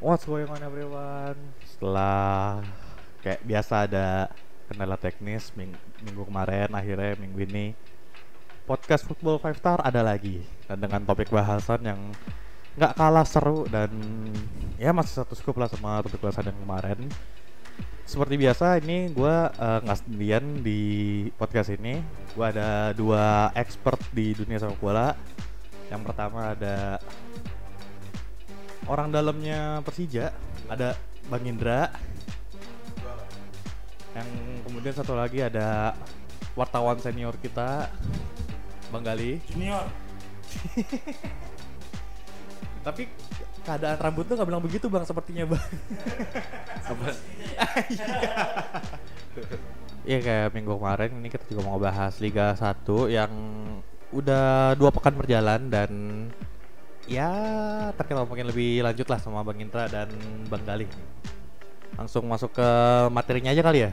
What's going on everyone? Setelah kayak biasa ada kendala teknis ming minggu kemarin akhirnya minggu ini podcast Football Five Star ada lagi dan dengan topik bahasan yang nggak kalah seru dan ya masih satu scoop lah sama topik bahasan yang kemarin. Seperti biasa ini gue uh, nggak sendirian di podcast ini. Gue ada dua expert di dunia sepak bola. Yang pertama ada orang dalamnya Persija, ada Bang Indra. Yang kemudian satu lagi ada wartawan senior kita, Bang Gali. Junior. Tapi keadaan rambut tuh nggak bilang begitu bang, sepertinya bang. Apa? Iya kayak minggu kemarin ini kita juga mau bahas Liga 1 yang udah dua pekan berjalan dan ya ntar kita mungkin lebih lanjut lah sama Bang Indra dan Bang Galih. Langsung masuk ke materinya aja kali ya.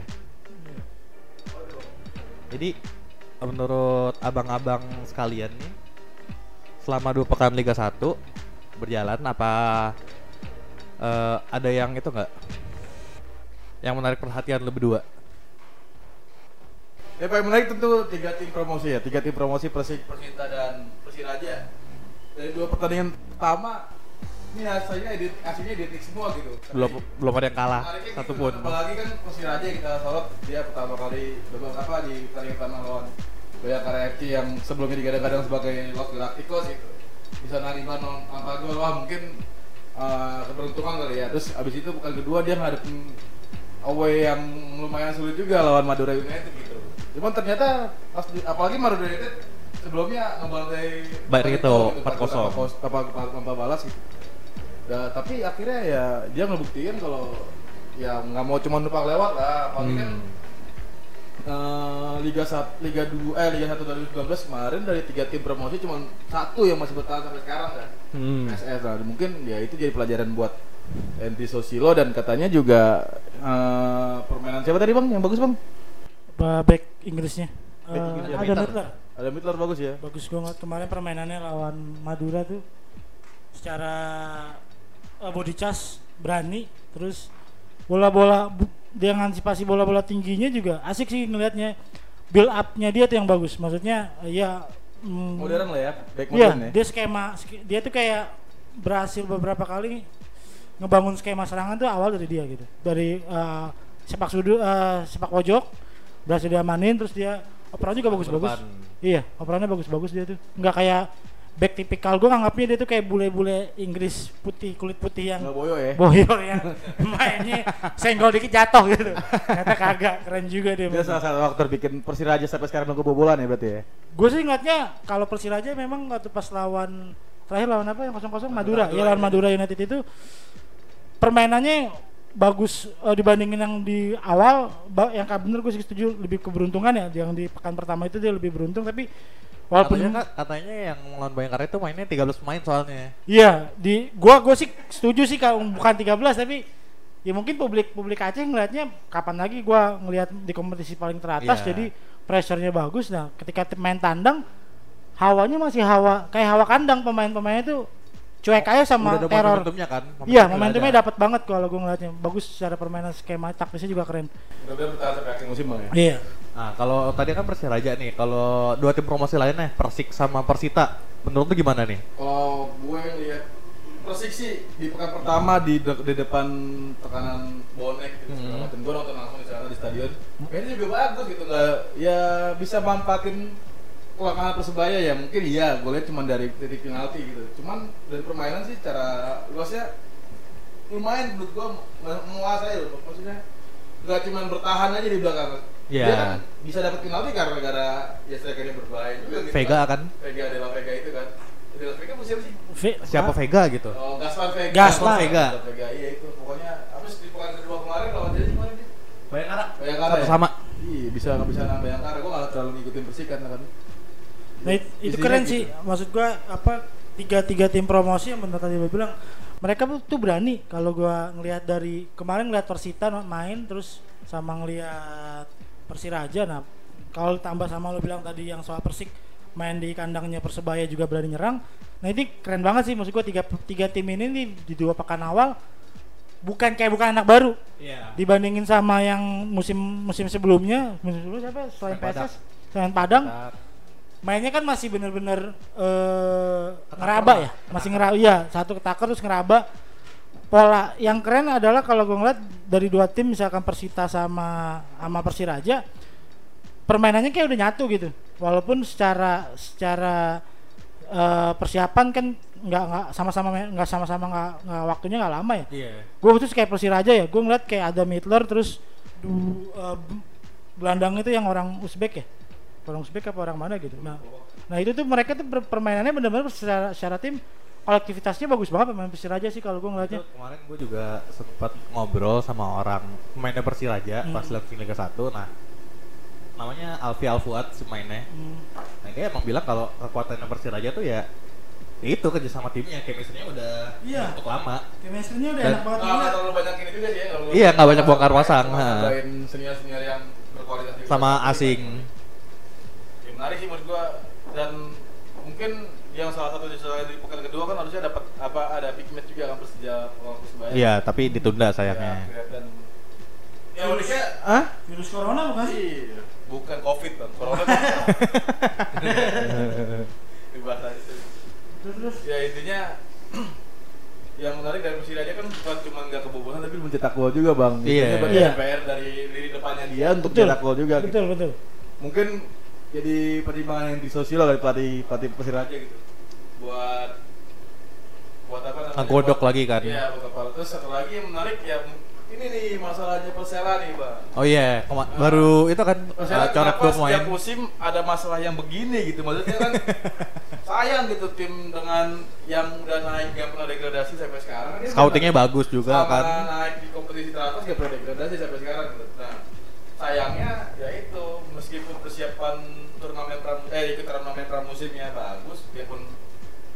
Jadi menurut abang-abang sekalian nih selama dua pekan Liga 1 berjalan apa eh, ada yang itu enggak yang menarik perhatian lu berdua? Ya paling menarik tentu tiga tim promosi ya, tiga tim promosi Persik, Persita dan Persiraja. Dari dua pertandingan pertama ini hasilnya edit, hasilnya identik semua gitu. Belum belum ada yang kalah gitu, satupun. Apalagi kan Persiraja kita sorot dia pertama kali babak apa di pertandingan pertama lawan Bayangkara FC yang sebelumnya digadang-gadang sebagai Los Galacticos gitu. Bisa narima non tanpa gol wah mungkin uh, keberuntungan kali ya. Terus abis itu bukan kedua dia ngadepin away yang lumayan sulit juga lawan Madura United gitu. Cuman ternyata pas di- apalagi Madura United sebelumnya ngebantai Barito, gitu, 4-0. apa apa tanpa balas gitu. Nah, tapi akhirnya ya dia ngebuktiin kalau ya nggak mau cuma numpang lewat lah, apalagi kan Hmm. eh, Liga 1 Liga 2 eh Liga 1 2019 kemarin dari tiga tim promosi cuma satu yang masih bertahan sampai sekarang kan. Hmm. PSS lah. Mungkin ya itu jadi pelajaran buat Enti Sosilo dan katanya juga eh, permainan siapa tadi bang yang bagus bang? Ba- Back Inggrisnya. Back Eh, Inggrisnya, ada Mitter. Ada Midler bagus ya. Bagus banget kemarin permainannya lawan Madura tuh secara eh, body charge berani terus bola-bola dia ngantisipasi bola-bola tingginya juga asik sih ngelihatnya build up-nya dia tuh yang bagus maksudnya ya mm, Modern lah ya, back Iya, modern ya. dia skema ske- dia tuh kayak berhasil beberapa kali ngebangun skema serangan tuh awal dari dia gitu. Dari eh, sepak sudut eh, sepak pojok berhasil diamanin terus dia operannya juga bagus-bagus. Iya, operannya bagus-bagus dia tuh. Nggak kayak back tipikal gue nganggapnya dia tuh kayak bule-bule Inggris putih kulit putih yang Nggak boyo ya. boyor yang mainnya senggol dikit jatuh gitu. Ternyata kagak keren juga dia. Dia salah satu faktor bikin Persiraja sampai sekarang belum kebobolan ya berarti ya. Gue sih ngeliatnya kalau Persiraja memang waktu pas lawan terakhir lawan apa yang kosong kosong Madura, ya lawan Madura United itu permainannya bagus eh, dibandingin yang di awal yang bener gue sih setuju lebih keberuntungan ya yang di pekan pertama itu dia lebih beruntung tapi walaupun Katanya, katanya yang lawan Bayangkara itu mainnya 13 pemain soalnya. iya di gua gua sih setuju sih kalau bukan 13 tapi ya mungkin publik publik Aceh ngelihatnya kapan lagi gua ngelihat di kompetisi paling teratas Iya. jadi pressure-nya bagus nah ketika main tandang hawanya masih hawa kayak hawa kandang pemain-pemainnya tuh cuek aja sama Udah teror momentumnya kan? iya udah momentumnya dapat banget kalau gua ngelihatnya bagus secara permainan skema taktisnya juga keren Mudah-mudahan bertahan sampai akhir musim bang ya. iya Nah, kalau tadi kan Persiraja nih, kalau dua tim promosi lainnya Persik sama Persita, menurut lu gimana nih? Kalau gue lihat Persik sih di pekan pertama di, de- di depan tekanan bonek gitu segala Hmm. macam. Gue nonton langsung di sana di stadion. Mainnya juga bagus gitu nggak ya bisa manfaatin kelengahan persebaya ya mungkin iya gue lihat cuma dari titik penalti gitu cuman dari permainan sih secara luasnya lumayan menurut gue menguasai loh maksudnya nggak cuma bertahan aja di belakang Iya. dia kan bisa dapat penalti karena gara ya strikernya berbahaya juga gitu Vega kan? Vega adalah Vega itu kan adalah Vega musim sih V- Siapa ah, Vega gitu? Oh, Gaspar Vega. Gaspar Vega. Vega, iya itu. Pokoknya habis di pekan kedua kemarin lawan dia kemarin. Bayangkara. Bayangkara ya? sama. Iya, bisa nggak bisa nambah Bayangkara. Gua nggak terlalu ngikutin Persik kan kan. Nah, it- itu Isinya keren gitu. sih. Maksud gua apa tiga tiga tim promosi yang benar tadi gue bilang mereka tuh berani kalau gua ngelihat dari kemarin ngelihat Persita main terus sama ngelihat Persiraja nah kalau tambah sama lo bilang tadi yang soal Persik main di kandangnya Persebaya juga berani nyerang nah ini keren banget sih maksud gua tiga tiga tim ini nih di dua pekan awal bukan kayak bukan anak baru Iya. dibandingin sama yang musim musim sebelumnya musim sebelumnya siapa selain Padang. PSS selain Padang mainnya kan masih bener-bener eh ngeraba ya? Masih ngeraba iya satu ketaker terus ngeraba. Pola yang keren adalah kalau gue ngeliat dari dua tim misalkan Persita sama sama Persiraja permainannya kayak udah nyatu gitu. Walaupun secara secara eh, persiapan kan nggak nggak sama-sama nggak sama-sama nggak waktunya nggak lama ya. Iya. gue khusus kayak Persiraja ya gue ngeliat kayak ada Midler terus du, eh, B- Belandang itu yang orang Uzbek ya orang Uzbek apa orang mana gitu. Nah nah itu tuh mereka tuh per- permainannya benar-benar secara, secara tim kolektivitasnya bagus banget pemain Persiraja sih kalau gue ngeliatnya. Itu kemarin gue juga sempat ngobrol sama orang pemainnya Persiraja Hmm. pas launching Liga 1 nah namanya Alfi Alfuad si mainnya Hmm. nah dia emang bilang kalau kekuatannya Persiraja tuh ya itu kerja sama timnya. Chemistry-nya udah Iya. untuk lama. Chemistry-nya udah Dan- enak banget. Nggak terlalu banyak ini juga sih ya. Iya, nggak banyak bongkar pasang, senior-senior yang berkualitas sama asing. Ya, menarik sih menurut gua dan mungkin yang salah satu selain dari pekan kedua kan harusnya dapat apa ada big match juga kan Persija lawan Persebaya. iya tapi ditunda Ya, sayangnya dan ya ah virus corona bukan sih Iya, bukan covid bang, corona. Di bahasa itu. terus terus Ya intinya yang menarik dari Persiraja kan bukan cuma nggak kebobolan tapi mencetak gol juga bang. Iya. Iya. PR dari lini depannya dia untuk Betul. cetak gol juga. gitu. betul betul Mungkin jadi pertimbangan yang disosial dari pelatih pelatih Persiraja gitu. Buat buat apa namanya? Buat- lagi kan. Iya, buat apa? Terus satu lagi yang menarik ya ini nih masalahnya Persela nih bang. oh iya kema- baru itu kan Masalah uh, kenapa dua pemain musim ada masalah yang begini gitu maksudnya kan sayang gitu tim dengan yang udah naik gak pernah degradasi sampai sekarang Dia scoutingnya udah bagus juga sama kan naik di kompetisi teratas gak pernah degradasi sampai sekarang gitu. nah sayangnya ya itu meskipun persiapan turnamen pram eh ikut turnamen pramusimnya bagus biarpun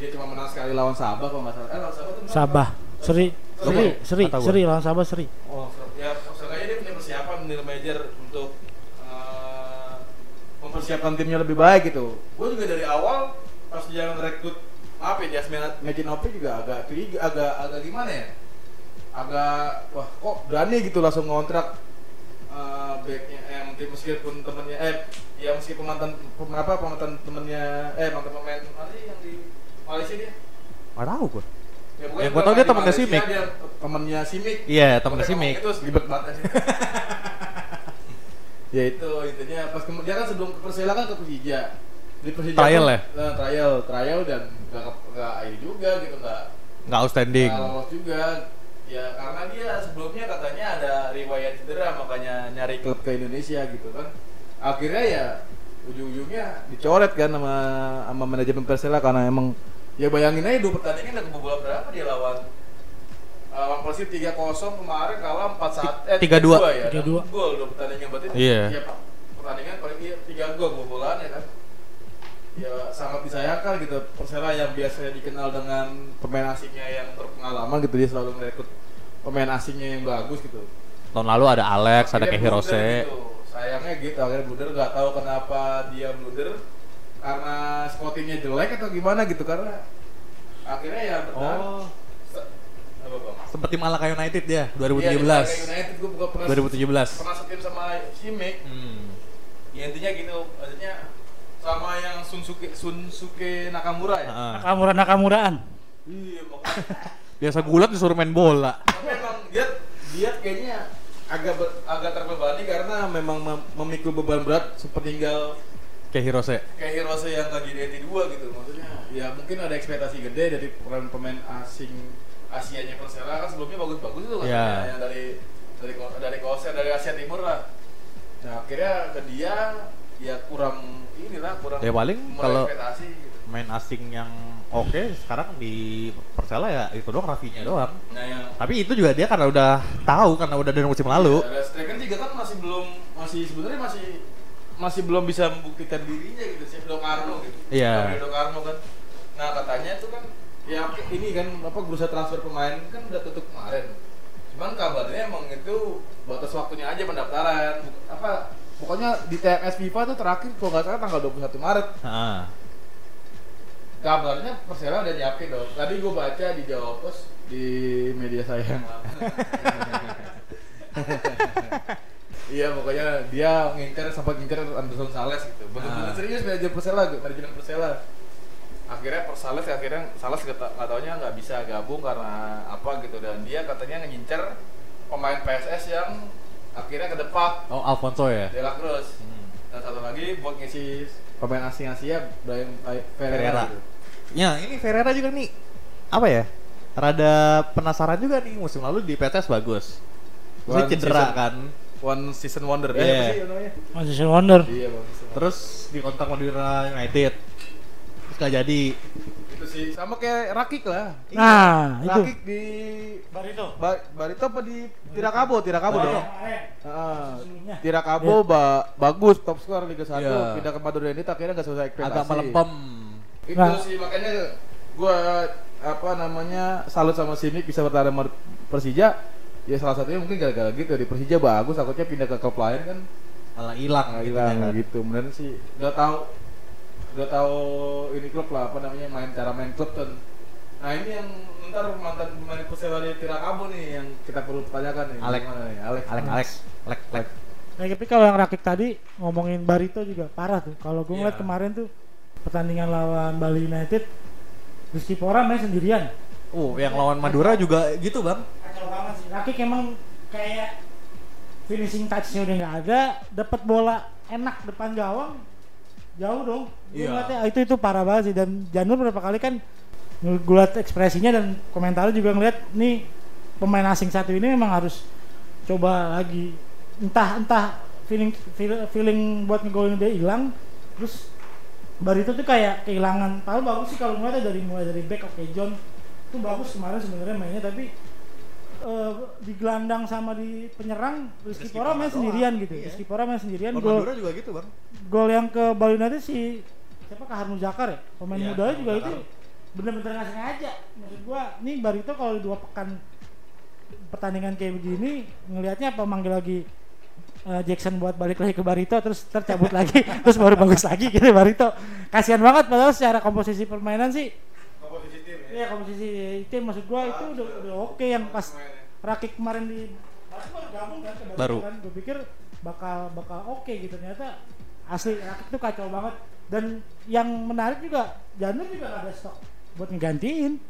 dia cuma menang sekali lawan Sabah kalau nggak salah. Eh lawan Sabah tuh Sabah. Seri. Seri. Seri. Gua. Seri lawan Sabah Seri. Oh, ya seenggaknya dia punya persiapan nil major untuk eh, mempersiapkan timnya lebih baik gitu. Gue juga dari awal pas dia rekrut apa ya, Jasmine Mejinovic juga agak curiga, agak agak gimana ya? Agak wah kok berani gitu langsung ngontrak eh backnya eh mungkin meskipun temennya eh ya meskipun mantan pem- apa mantan temennya eh mantan pemain mana sih yang di Malaysia dia nggak tahu gue ya, Yang gua tahu bukan dia di temennya Simic. dia temennya Simic iya temennya si Itu ribet banget sih. ya itu intinya pas kemudian kan sebelum ke Persela kan ke Persija. Di Persija Trial pun, ya? eh, trial, trial dan nggak nggak ini juga gitu nggak nggak outstanding nggak lolos juga. Ya karena dia sebelumnya katanya ada riwayat cedera makanya nyari klub ke Indonesia gitu kan. Akhirnya ya ujung-ujungnya dicoret kan sama sama manajemen Persela karena emang ya bayangin aja dua pertandingan udah kebobolan berapa dia lawan Uh, lawan Persib 3-0 kemarin kalah 4 saat eh 3-2. 3-2 ya. 3-2. Dan Gol dua pertandingan berarti. Iya. ya, pertandingan paling iya 3 gol kebobolan ya kan. Ya sangat disayangkan gitu Persela yang biasanya dikenal dengan pemain asingnya yang berpengalaman gitu dia selalu merekrut pemain asingnya yang bagus gitu. tahun lalu ada Alex ada Akhirnya kayak blunder Hirose gitu. Sayangnya gitu akhirnya blunder nggak tahu kenapa dia blunder karena scoutingnya jelek atau gimana gitu karena akhirnya ya bertahan. oh Se- apa bang? seperti Malaka United ya Iya, di 2017 Malaga United gue pernah 2017 pernah setim sama Simic. hmm. Ya intinya gitu, maksudnya sama yang Sunsuke Sunsuke Nakamura ya. Heeh. Nakamura Nakamuraan Iya, makanya. biasa gulat disuruh main bola. Tapi emang dia dia kayaknya agak ber- agak terbebani karena memang mem- memikul beban berat sepertinggal kayak Hirose. kayak Hirose yang ke JDT 2 gitu. Maksudnya ya mungkin ada ekspektasi gede dari pemain-pemain asing Asianya Persela. Kan sebelumnya bagus-bagus tuh Iya. katanya yang dari dari dari Korea dari Asia Timur lah. Nah akhirnya ke dia ya kurang inilah kurang Ya, paling kalau- gitu. main asing yang oke sekarang di Persela ya itu doang Rafinya doang nah yang tapi itu juga dia karena udah tahu karena udah dari musim lalu Ya, striker juga kan masih belum masih sebenarnya masih masih belum bisa membuktikan dirinya gitu sih Dokarno gitu. Iya. Gabriel Dokarno kan. Nah katanya itu kan ya ini kan apa bursa transfer pemain kan udah tutup kemarin. Cuman kabarnya emang itu batas waktunya aja pendaftaran. Apa pokoknya di TMS FIFA tuh terakhir kalau nggak salah tanggal 21 Maret. Heeh. Kabarnya Persela udah nyiapin dong. Tadi gue baca di Jawa Pos di media saya yang lama. Iya pokoknya dia ngincer sempat ngincer Anderson Sales gitu. Benar-benar Ah. serius manajer Persela, manajemen Persela. Akhirnya Persales akhirnya Sales nggak ta- nggak taunya nggak bisa gabung karena apa gitu dan dia katanya ngincer pemain PSS yang akhirnya kedepak Oh, Alfonso ya? De La Cruz. Dan satu lagi buat ngisi pemain asing Asia Brian Ferreira. Ferreira. Gitu. Ya, ini Ferreira juga nih. Apa ya? Rada penasaran juga nih musim lalu di PSS bagus. Terus One cedera season. kan. One season wonder. Iya. Eh, apa sih namanya? Manchester Wonder. Iya, Bang. Season wonder. Terus di kontak Madura United. Terus gak jadi. itu sih sama kayak Rakik lah. Nah, itu. Rakik di Barito. ba Barito apa di Tirakabo, Tirakabo Barito. dong. Heeh. Sesungguhnya. Tirakabo ba bagus top skor Liga 1 Iya. pindah ke Madura United akhirnya nggak selesai ekspektasi. Agak melempem. Itu Nah. sih makanya gua apa namanya salut sama Simic bisa bertahan sama Persija. Ya salah satunya mungkin gara-gara gitu di Persija bagus takutnya pindah ke klub lain kan Malah hilang nggak gitu hilang ya kan. gitu. Bener sih. Udah tahu udah tahu ini klub lah apa namanya main cara main klub dan nah ini yang ntar mantan pemain Persela di Tirakabo nih yang kita perlu tanyakan nih. Alek. Gimana nih? Alek. Alex, Alex, Alex, Alex. Nah, tapi kalau yang rakik tadi ngomongin Barito juga parah tuh. Kalau gue ngeliat Iya. kemarin tuh pertandingan lawan Bali United, Rizky Pora main sendirian. Oh, yang lawan Madura juga gitu, Bang. Kacau banget sih. Rakik emang kayak finishing touch-nya udah nggak ada, dapat bola enak depan gawang, jauh dong. Gue Iya. ngeliatnya ah, itu itu parah banget sih. Dan Janur berapa kali kan gue liat ekspresinya dan komentarnya juga ngeliat nih pemain asing satu ini memang harus coba lagi entah entah feeling feel- feeling buat ngegolin dia hilang terus Barito tuh kayak kehilangan paling bagus sih kalau ngeliatnya dari mulai dari back oke John itu bagus kemarin sebenarnya mainnya tapi eh, di gelandang sama di penyerang Rizky Pora main sendirian gitu. Iya. Rizky Pora main sendirian gol juga gitu, Bang. gol yang ke Bali United si siapa Kahar Muzakar ya? Pemain Iya, mudanya juga itu bener-bener nggak sengaja. Maksud gua nih Barito kalau di dua pekan pertandingan kayak begini ngelihatnya apa? Manggil lagi eh, Jackson buat balik lagi ke Barito terus tercabut lagi terus baru bagus lagi gitu Barito. Kasihan banget padahal secara komposisi permainan sih Komposisi tim ya. Iya komposisi tim maksud gua itu udah, udah oke yang pas Rakik kemarin di Rakik baru gabung kan ke Baru. kan. Gue pikir bakal bakal oke gitu ternyata asli Rakik tuh kacau banget. Dan yang menarik juga Janur juga nggak ada stok buat ngegantiin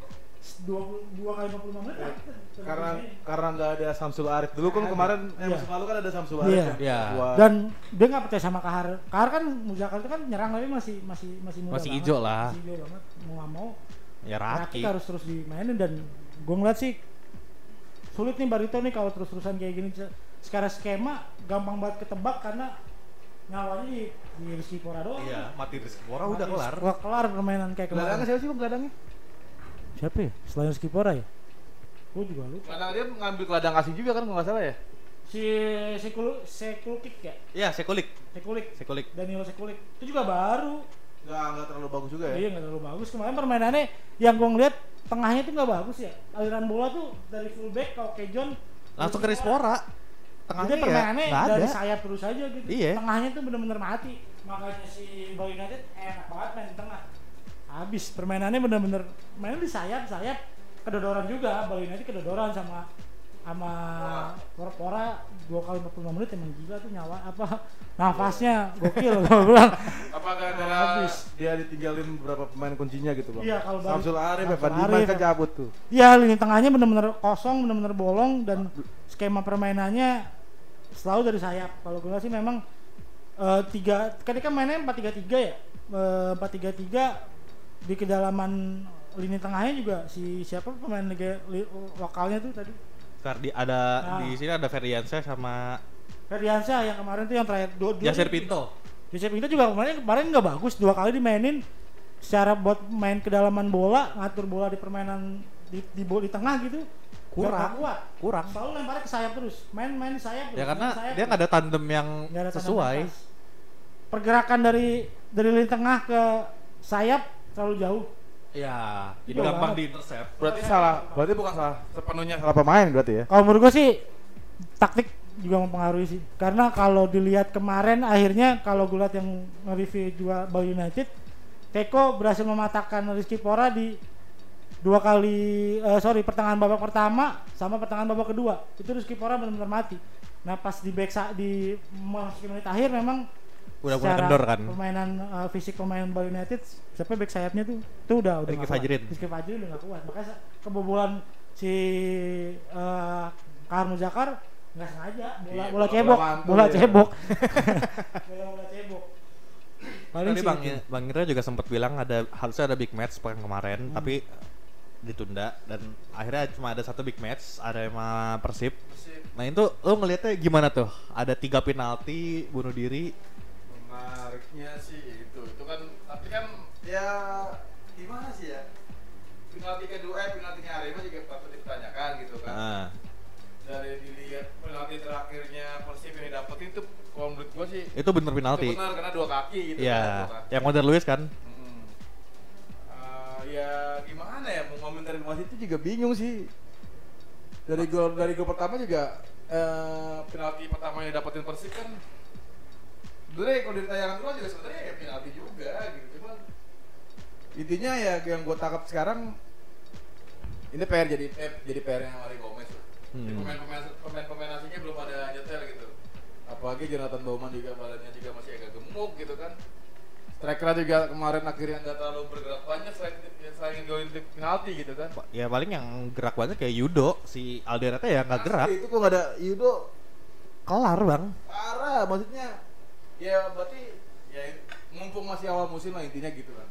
dua dua kali 55 menit Rakik tetap- tetap Karena karena nggak ada Samsul Arif dulu kan kemarin eh, Iya. musim lalu kan ada Samsul Iya. Arif. yang Iya. kuat. dan dia nggak percaya sama Kahar Kahar kan Muzakar itu kan nyerang tapi masih masih masih muda Masih hijau lah. masih hijau banget mau nggak mau Ya Raki. harus terus dimainin dan gue ngeliat sih sulit nih Barito nih kalau terus-terusan kayak gini secara skema gampang banget ketebak karena nyawanya di, di Rizky Pora doang Iya, mati Rizky Pora udah kelar. Wah, kelar permainan kayak Gelandangnya kemarin siapa sih bang gelandangnya? Siapa ya selain Rizky Pora ya gue juga lupa Gelandang dia ngambil gelandang asing juga kan kalau nggak salah ya? si Sekul Sekulkik ya Iya, Sekulik. Sekulik Sekulik. Danilo Sekulik itu juga baru Nggak nggak terlalu bagus juga ya? Iya nggak terlalu bagus. Kemarin permainannya yang gue ngeliat tengahnya tuh nggak bagus ya. Aliran bola tuh dari fullback ke Oke John Langsung ke Rispora. Jadi Tengahnya ya permainannya nggak dari ada. sayap terus aja gitu. Iya. Tengahnya tuh bener-bener mati. Makanya si Bali United enak banget main di tengah. Habis permainannya bener-bener main di sayap sayap kedodoran juga. Bali United kedodoran sama sama Pora dua kali 45 menit emang gila tuh nyawa apa nafasnya gokil gue bilang Apa gara-gara Habis. dia ditinggalin beberapa pemain kuncinya gitu bang? Iya, kalau Bang- Samsul Arif, Evan Arif, kan cabut tuh. Ya lini tengahnya bener-bener kosong, bener-bener bolong dan skema permainannya selalu dari sayap. Kalau gue sih memang eh, tiga, ketika mainnya empat tiga tiga ya, empat tiga tiga di kedalaman lini tengahnya juga si siapa pemain liga li- lokalnya tuh tadi Ferdi ada Nah. di sini ada Ferdiansyah sama Ferdiansyah yang kemarin tuh yang terakhir dua, dua Yasir Pinto. Yasir Pinto juga kemarin kemarin nggak bagus dua kali dimainin secara buat main kedalaman bola ngatur bola di permainan di di, bo- di tengah gitu Kurang. kuat Kurang. selalu lemparnya ke sayap terus main main di sayap terus, Ya karena sayap dia nggak ada tandem yang ada sesuai. batas. pergerakan dari dari lini tengah ke sayap terlalu jauh Ya, jadi gampang banget. di intercept. Berarti salah, berarti bukan salah sepenuhnya salah pemain berarti ya? kalau menurut gue sih taktik juga mempengaruhi sih karena kalau dilihat kemarin akhirnya kalau gue lihat yang nge-review juga Bali United Teko berhasil mematahkan Rizky Pora di dua kali eh, sorry pertengahan babak pertama sama pertengahan babak kedua itu Rizky Pora benar-benar mati nah pas di back di memasuki menit akhir memang Udah mulai secara kendor kan? permainan eh, fisik pemain Bali United siapa back sayapnya tuh itu udah udah Rizky nggak kuat. Fajrin. Rizky Fajrin udah gak kuat makanya kebobolan si eh Kahar Muzakar nggak sengaja bola Iya, bola cebok bola cebok bola bola cebok paling Tadi sih Bang, itu. Bang Ira juga sempat bilang ada harusnya ada big match pekan kemarin, Hmm. tapi ditunda dan akhirnya cuma ada satu big match, ada sama Persib. Nah itu lo ngelihatnya gimana tuh? Ada tiga penalti bunuh diri. Menariknya sih itu itu kan tapi kan ya gimana sih ya penalti kedua eh penaltinya Arema juga patut dipertanyakan gitu kan Nah, dari dilihat penalti terakhirnya Persib yang didapetin itu kalau menurut gua sih itu bener penalti. itu benar karena dua kaki gitu kan, Iya, dua kaki. yang Wonder Lewis kan? Mm-mm. Eh, ya gimana ya mau komentar wasit itu juga bingung sih dari gol dari gol pertama juga eh penalti pertama yang dapetin Persib kan sebenarnya kalau dari tayangan dulu juga sebenarnya ya penalti juga gitu cuman intinya ya yang gue tangkap sekarang ini PR jadi eh, jadi PR yang Mari Gomez lah. Hmm. Pemain-pemain pemain-pemain asingnya belum ada nyetel gitu. Apalagi Jonathan Bauman juga badannya juga masih agak gemuk gitu kan. Striker juga kemarin akhirnya nggak terlalu bergerak banyak selain selain golin di penalti gitu kan. Ya paling yang gerak banget kayak Yudo, si Alderete ya nggak gerak. Itu kok nggak ada Yudo Kelar bang. parah maksudnya ya berarti ya mumpung masih awal musim lah intinya gitu kan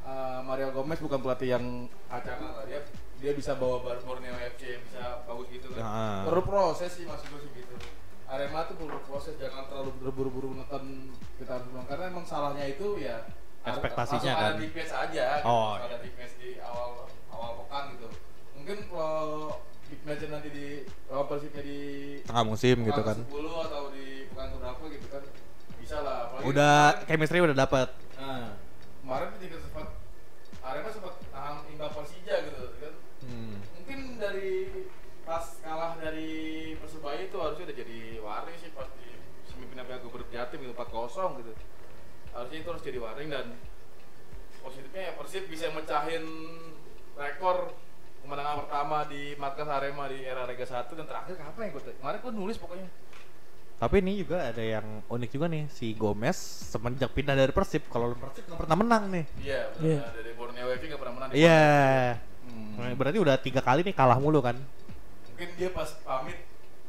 Eh, Mario Gomez bukan pelatih yang acak lah dia dia bisa bawa Bar- Borneo FC bisa bagus gitu kan Nah. perlu proses sih maksud gue sih gitu Arema tuh perlu proses jangan terlalu berburu-buru nonton kita harus bilang karena emang salahnya itu ya Ekspektasinya kan. ada big match aja gitu. Oh. ada big match di awal awal pekan gitu mungkin kalau big match nanti di awal persibnya di Tengah musim gitu kan. 10 atau di pekan berapa gitu kan bisa lah Udah kemarin- chemistry udah dapat. nah kemarin tuh juga sempat Arema sempat tahan imbang Persija gitu kan? Hmm. mungkin dari pas kalah dari Persebaya itu harusnya udah jadi waring sih pas di semifinal Piala Gubernur Jatim gitu 4-0 gitu. Harusnya itu harus jadi waring dan positifnya ya Persib bisa mecahin rekor kemenangan pertama di markas Arema di era Liga 1 dan terakhir kapan ya gue kemarin gue nulis pokoknya Tapi ini juga ada yang unik juga nih si Gomez semenjak pindah dari Persib. Kalau Persib nggak pernah menang nih. Iya, Iya. benar. dari Borneo FC nggak pernah menang. Iya. Hmm. Nah, Berarti udah tiga kali nih kalah mulu kan? Mungkin dia pas pamit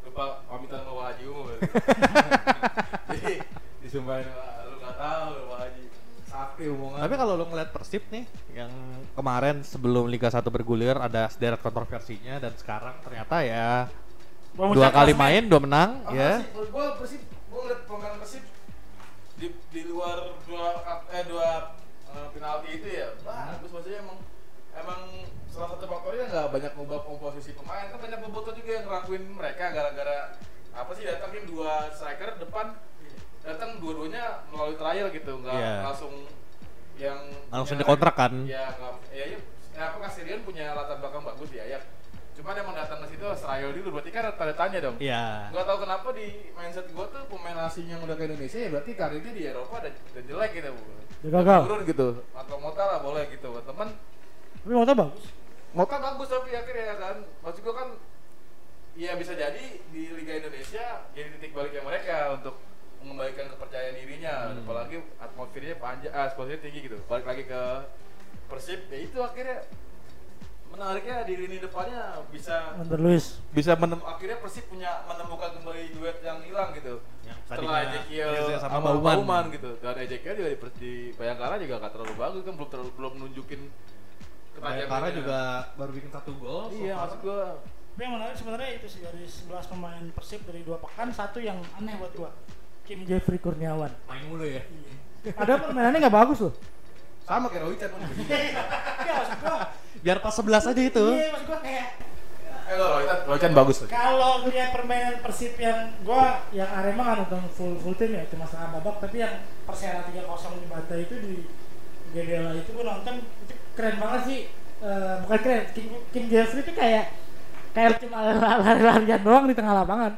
lupa pamitan sama Haji Umum. berarti. Jadi disumpahin "Wah, lu nggak tahu Pak Haji. Sakti omongan. Tapi kalau lo ngeliat Persib nih, yang kemarin sebelum Liga 1 bergulir ada sederet kontroversinya dan sekarang ternyata ya dua kali klasmen. main dua menang Apa ya. sih? Menurut gua Persib, gua ngeliat pemain Persib di, di luar dua eh dua eh, penalti itu ya bagus maksudnya emang emang salah satu faktornya nggak banyak ngubah komposisi pemain kan banyak bobotoh juga yang ngelakuin mereka gara-gara apa sih datangin dua striker depan datang dua-duanya melalui trial gitu nggak Iya. langsung yang Langsung dikontrak kan? ya nggak ya, ya, ya aku kasih punya latar belakang bagus di Ayak cuman emang datang ke situ trial dulu berarti kan ada tanda tanya dong Iya. Gak tau kenapa di mindset gue tuh pemain asing yang udah ke Indonesia ya berarti karirnya di Eropa udah, udah jelek gitu Udah gagal. Turun gitu Atau Mota lah boleh gitu Temen Tapi Mota bagus. Mota bagus tapi akhirnya kan Maksud gue kan Iya bisa jadi di Liga Indonesia jadi titik baliknya mereka untuk mengembalikan kepercayaan dirinya Hmm. apalagi atmosfernya panjang ah atmosfernya tinggi gitu balik lagi ke Persib ya itu akhirnya menariknya di lini depannya bisa Under Luis. bisa menem akhirnya Persib punya menemukan kembali duet yang hilang gitu Yang setelah Ezekiel sama sama Bauman. Bauman gitu dan Ezekiel juga di, di Bayangkara juga gak terlalu bagus kan belum terlalu belum nunjukin Karena juga baru bikin satu gol. iya maksud gua Tapi yang menarik sebenarnya itu sih dari 11 pemain Persib dari dua pekan satu yang aneh buat gua. Kim Jeffrey Kurniawan. main mulu ya. Ada permainannya nggak bagus loh. sama kayak Rohican kan Iya maksud gua. Biar pas 11 aja itu. Iya maksud gua kayak eh lo Rohican Rohican bagus tuh. kalau lihat permainan Persib yang gua yang Arema kan nonton full full tim ya cuma setengah babak tapi yang Persela 3-0 di Bata itu di GBLA itu gua nonton itu keren banget sih. Eh, bukan keren Kim, Kim Jeffrey itu kayak kayak cuma lari-larian doang di tengah lapangan.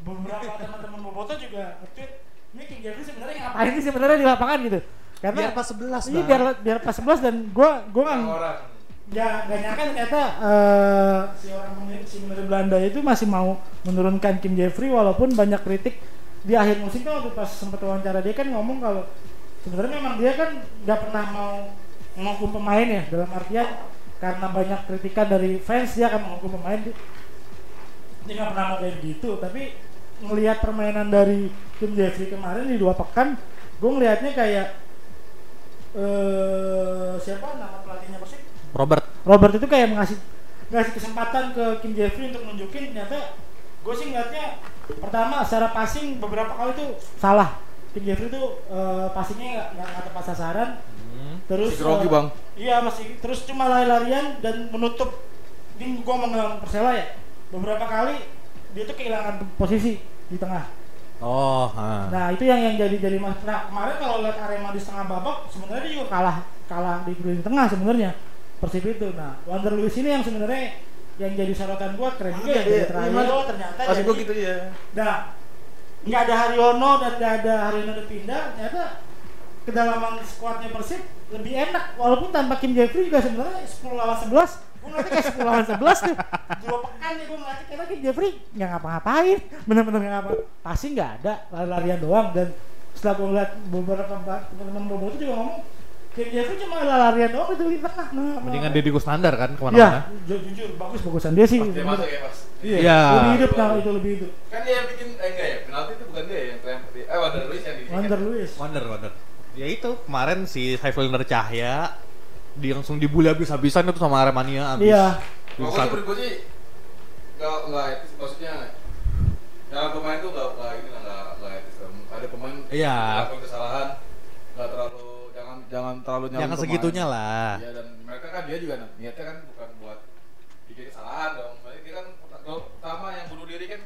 Beberapa teman-teman Boboto juga nge-tweet ini Kim Jeffrey sebenarnya ngapain sih sebenarnya di lapangan? gitu. Karena Biar pas 11 iya Bang. biar biar pas 11 dan gua gua nggak nggak nggak nyangka ternyata eh, si orang si pemilik Belanda itu masih mau menurunkan Kim Jeffrey walaupun banyak kritik di akhir musim kan waktu pas sempat wawancara dia kan ngomong kalau sebenarnya memang dia kan nggak pernah mau menghukum pemain ya dalam artian karena banyak kritikan dari fans dia akan menghukum pemain. Dia nggak pernah mau kayak gitu tapi ngelihat permainan dari Kim Jeffrey kemarin di dua pekan gue ngelihatnya kayak eh siapa nama pelatihnya Persib Robert. Robert itu kayak ngasih ngasih kesempatan ke Kim Jeffrey untuk nunjukin ternyata gue sih ngeliatnya pertama secara passing beberapa kali tuh salah. Kim Jeffrey tuh eh, passingnya nggak nggak tepat sasaran. Terus Masih grogi, eh, Bang. iya masih terus cuma lari-larian dan menutup. Ini gue mau ngomong Persela ya. Beberapa kali dia tuh kehilangan posisi di tengah. Oh ha. Nah itu yang yang jadi jadi mas. Nah kemarin kalau lihat Arema di setengah babak, sebenarnya dia juga kalah kalah di di tengah sebenarnya Persib itu. Nah Wander Luiz ini yang sebenarnya yang jadi sorotan gua keren juga ya Iya, iya, terakhir. iya. Oh, ternyata jadi, gua gitu ya. Nah nggak ada Haryono dan nggak ada Haryono udah pindah, ternyata kedalaman skuadnya Persib lebih enak walaupun tanpa Kim Jeffrey juga sebenarnya 10 lawan 11 gue ngeliatnya kayak 10 lawan 11 tuh dua pekan nih gue ngeliatnya karena Kim Jeffrey nggak ngapa-ngapain bener-bener nggak ngapa pasti nggak ada lari-larian doang dan setelah gue ngeliat beberapa teman-teman Bobo itu juga ngomong Kim Jeffrey cuma lari-larian doang itu di tengah nah, mendingan nah, Deddy Kusnandar kan Iya, ke mana-mana ju- jujur bagus bagusan dia sih. Pas dia masuk ya pas. Iya, Iya. lebih hidup nah itu lebih hidup. Kan dia yang bikin eh enggak ya, penalti itu bukan dia yang terakhir. Eh Wander Luiz yang di Wander Luiz. Wonder Wonder ya itu kemarin si Saiful Nur Cahya dia langsung dibully habis-habisan itu sama Aremania habis Iya. Kalau gue sih menurut gue sih nggak nggak etis maksudnya yang pemain tuh nggak nggak ini nggak nggak etis ada pemain Iya. melakukan kesalahan nggak terlalu jangan terlalu nyalain jangan segitunya lah Iya dan mereka kan dia juga niatnya kan bukan buat bikin kesalahan dong. Dia kan pertama yang bunuh diri kan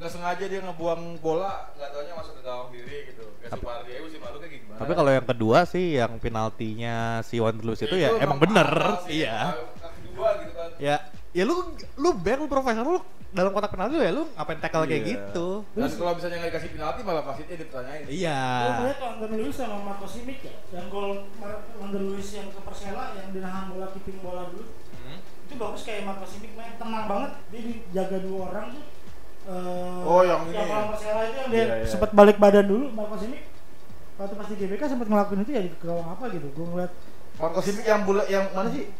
nggak sengaja dia ngebuang bola nggak taunya masuk ke gawang diri gitu. Kayak si Pardi si malu kayak gimana? tapi kalau yang kedua sih yang penaltinya si Wanderlust itu ya emang emang bener sih. iya Kaki dua gitu kan. ya ya lu lu back lu profesional lu dalam kotak penalti ya lu ngapain tackle kayak Iya. gitu Dan kalau misalnya nggak dikasih penalti malah wasitnya ditanyain. iya Gue ngeliat Wander Luiz sama Marco Simic ya, yang gol Wander Luiz yang ke Persela yang dinahan bola keeping bola dulu. Hmm. Itu bagus kayak Marco Simic main tenang banget. Dia dijaga dua orang tuh. Eh, Oh, yang ini. Yang Persela itu yang dia Iya, iya. sempat balik badan dulu Marco Simic. Waktu pas di GBK sempat ngelakuin itu ya di gawang apa gitu. Gue ngeliat Marco Simic yang bola yang mana sih?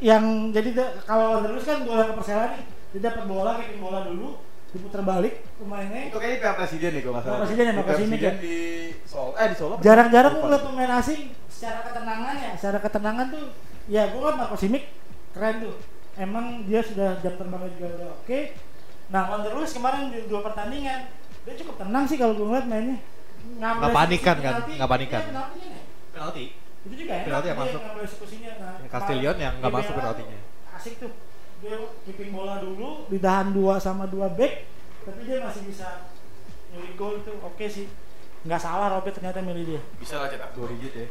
yang jadi kalau Luiz kan bola ke Persela nih, dia dapat bola keeping bola dulu, diputar balik pemainnya Itu kayaknya Piala Presiden nih kalau nggak salah. Piala Presiden ya, Simic Presiden ya? di Solo. Eh di Solo. jarang-jarang gue ngeliat pemain asing secara ketenangan ya secara ketenangan tuh ya gue kan Marco Simic keren tuh emang dia sudah jam terbangnya juga udah oke nah Wander Luiz kemarin di dua pertandingan dia cukup tenang sih kalau gue ngeliat mainnya Nggak panikan kan? Nggak panikan. iya, penaltinya nih. penalti itu juga ya Penalti yang masuk. ngambil eksekusinya nah, Castillion yang nggak masuk penaltinya. asik tuh dia keeping bola dulu ditahan dua sama dua back tapi dia masih bisa nyuri gol tuh oke sih nggak salah Robert ternyata milih dia Bisa lah cetak dua digit ya.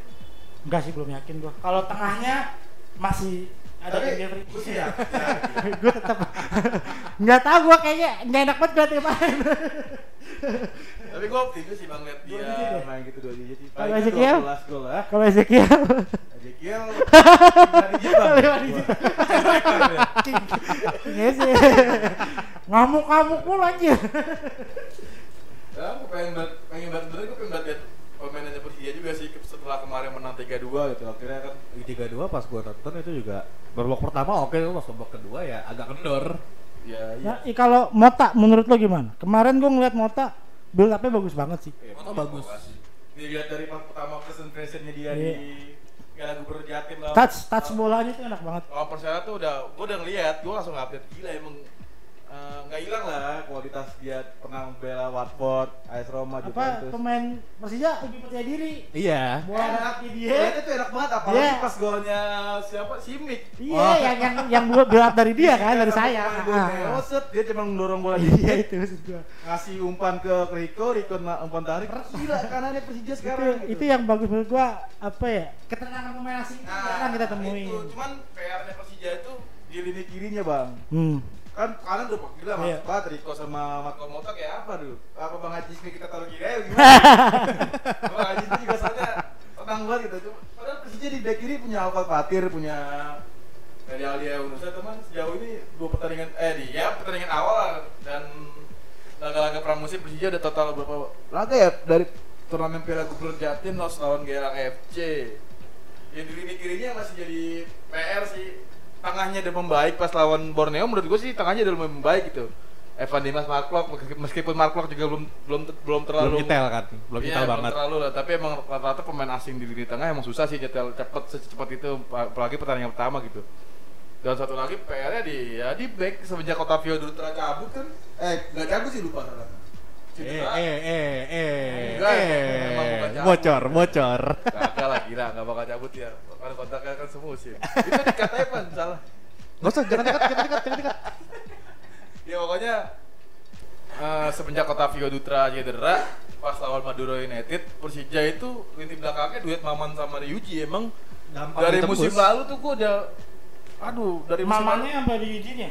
Enggak sih belum yakin gua. Kalau tengahnya masih ada Tapi- Jeffrey. Iya. gua tetap nggak tahu gua kayaknya nggak enak banget gua main. Tapi gue optimis sih bang lihat dia ya? main gitu dua digit. sih. Kalau Ezekiel? 12 gol lah. Kalau Ezekiel Ezekiel lima digit bang. Lima digit. Iya sih. Ngamuk-ngamuk mulu anjir. Ya, gue pengen banget, pengen banget bener, gue pengen banget lihat permainannya Persija juga sih setelah kemarin menang 3-2 gitu. Akhirnya kan di tiga dua pas gua nonton itu juga babak pertama oke pas babak kedua ya agak kendor ya iya. Nah, kalau Mota menurut lo gimana? Kemarin gua ngeliat Mota build up-nya bagus banget sih. Iya, Foto Mota bagus. Dilihat dari pas pertama presentation-nya dia Iya. di Piala Gubernur Jatim lah. Touch touch bolanya tuh enak banget. Kalau Persela tuh udah, gue udah ngeliat, gue langsung update gila emang nggak hilang lah kualitas dia pernah bela Watford, AS Roma, Apa Juventus. pemain Persija lebih percaya diri. iya Bola Enak, kaki dia. Tuh enak banget, apalagi Iya. pas golnya siapa? Simic. Iya, Wah. yang yang yang buat up dari dia kan, dari saya. Ah. Dia cuma mendorong bola Iya dikit, itu maksud gua. ngasih umpan ke Rico, Rico umpan tarik. Gila kanannya Persija Itu, sekarang. gitu. itu yang bagus menurut gua apa ya? Ketenangan pemain asing itu Nah, jarang kita temuin. Itu. Cuman PR-nya Persija itu di lini kirinya, Bang. Hmm. Kan kanan udah gila Iya. mas banget Rico sama Marco Mota kayak apa dulu? Apa Bang Haji Ismi kita taruh kiri aja gimana? Bang Haji Ismi juga soalnya tenang banget gitu. Cuma- Padahal Persija di back kiri punya Alfat Fatir, punya di Alia Unusa teman sejauh ini dua pertandingan eh di ya pertandingan awal dan laga-laga pramusim Persija udah total berapa laga ya dari turnamen Piala Gubernur Jatim lolos lawan Gerang FC ya di lini kirinya masih jadi PR sih tengahnya udah membaik pas lawan Borneo menurut gue sih tengahnya udah lumayan membaik gitu. Evan Dimas Marklock meskipun Marklock juga belum belum belum terlalu belum detail kan? Belum Iya, detail belum banget. terlalu lah, tapi emang rata-rata pemain asing di lini tengah emang susah sih nyetel cepet secepat itu apalagi pertandingan pertama gitu. Dan satu lagi PR-nya di ya di back semenjak Otavio Dutra cabut kan? Eh nggak cabut sih lupa. Salah. eh eh eh eh eh. bocor bocor. Kagak lah gila, nggak bakal cabut ya. Kan kontraknya kan semusim. itu dikatanya pan salah. nggak usah jangan dekat jangan dekat jangan dekat Ya pokoknya eh, semenjak Otavio Dutra cedera pas lawan Madura United Persija itu lini belakangnya duet Maman sama Ryuji emang Gampang dari ditembus. musim lalu tuh gua udah aduh dari musim lalu Mamanya sampai di izinnya.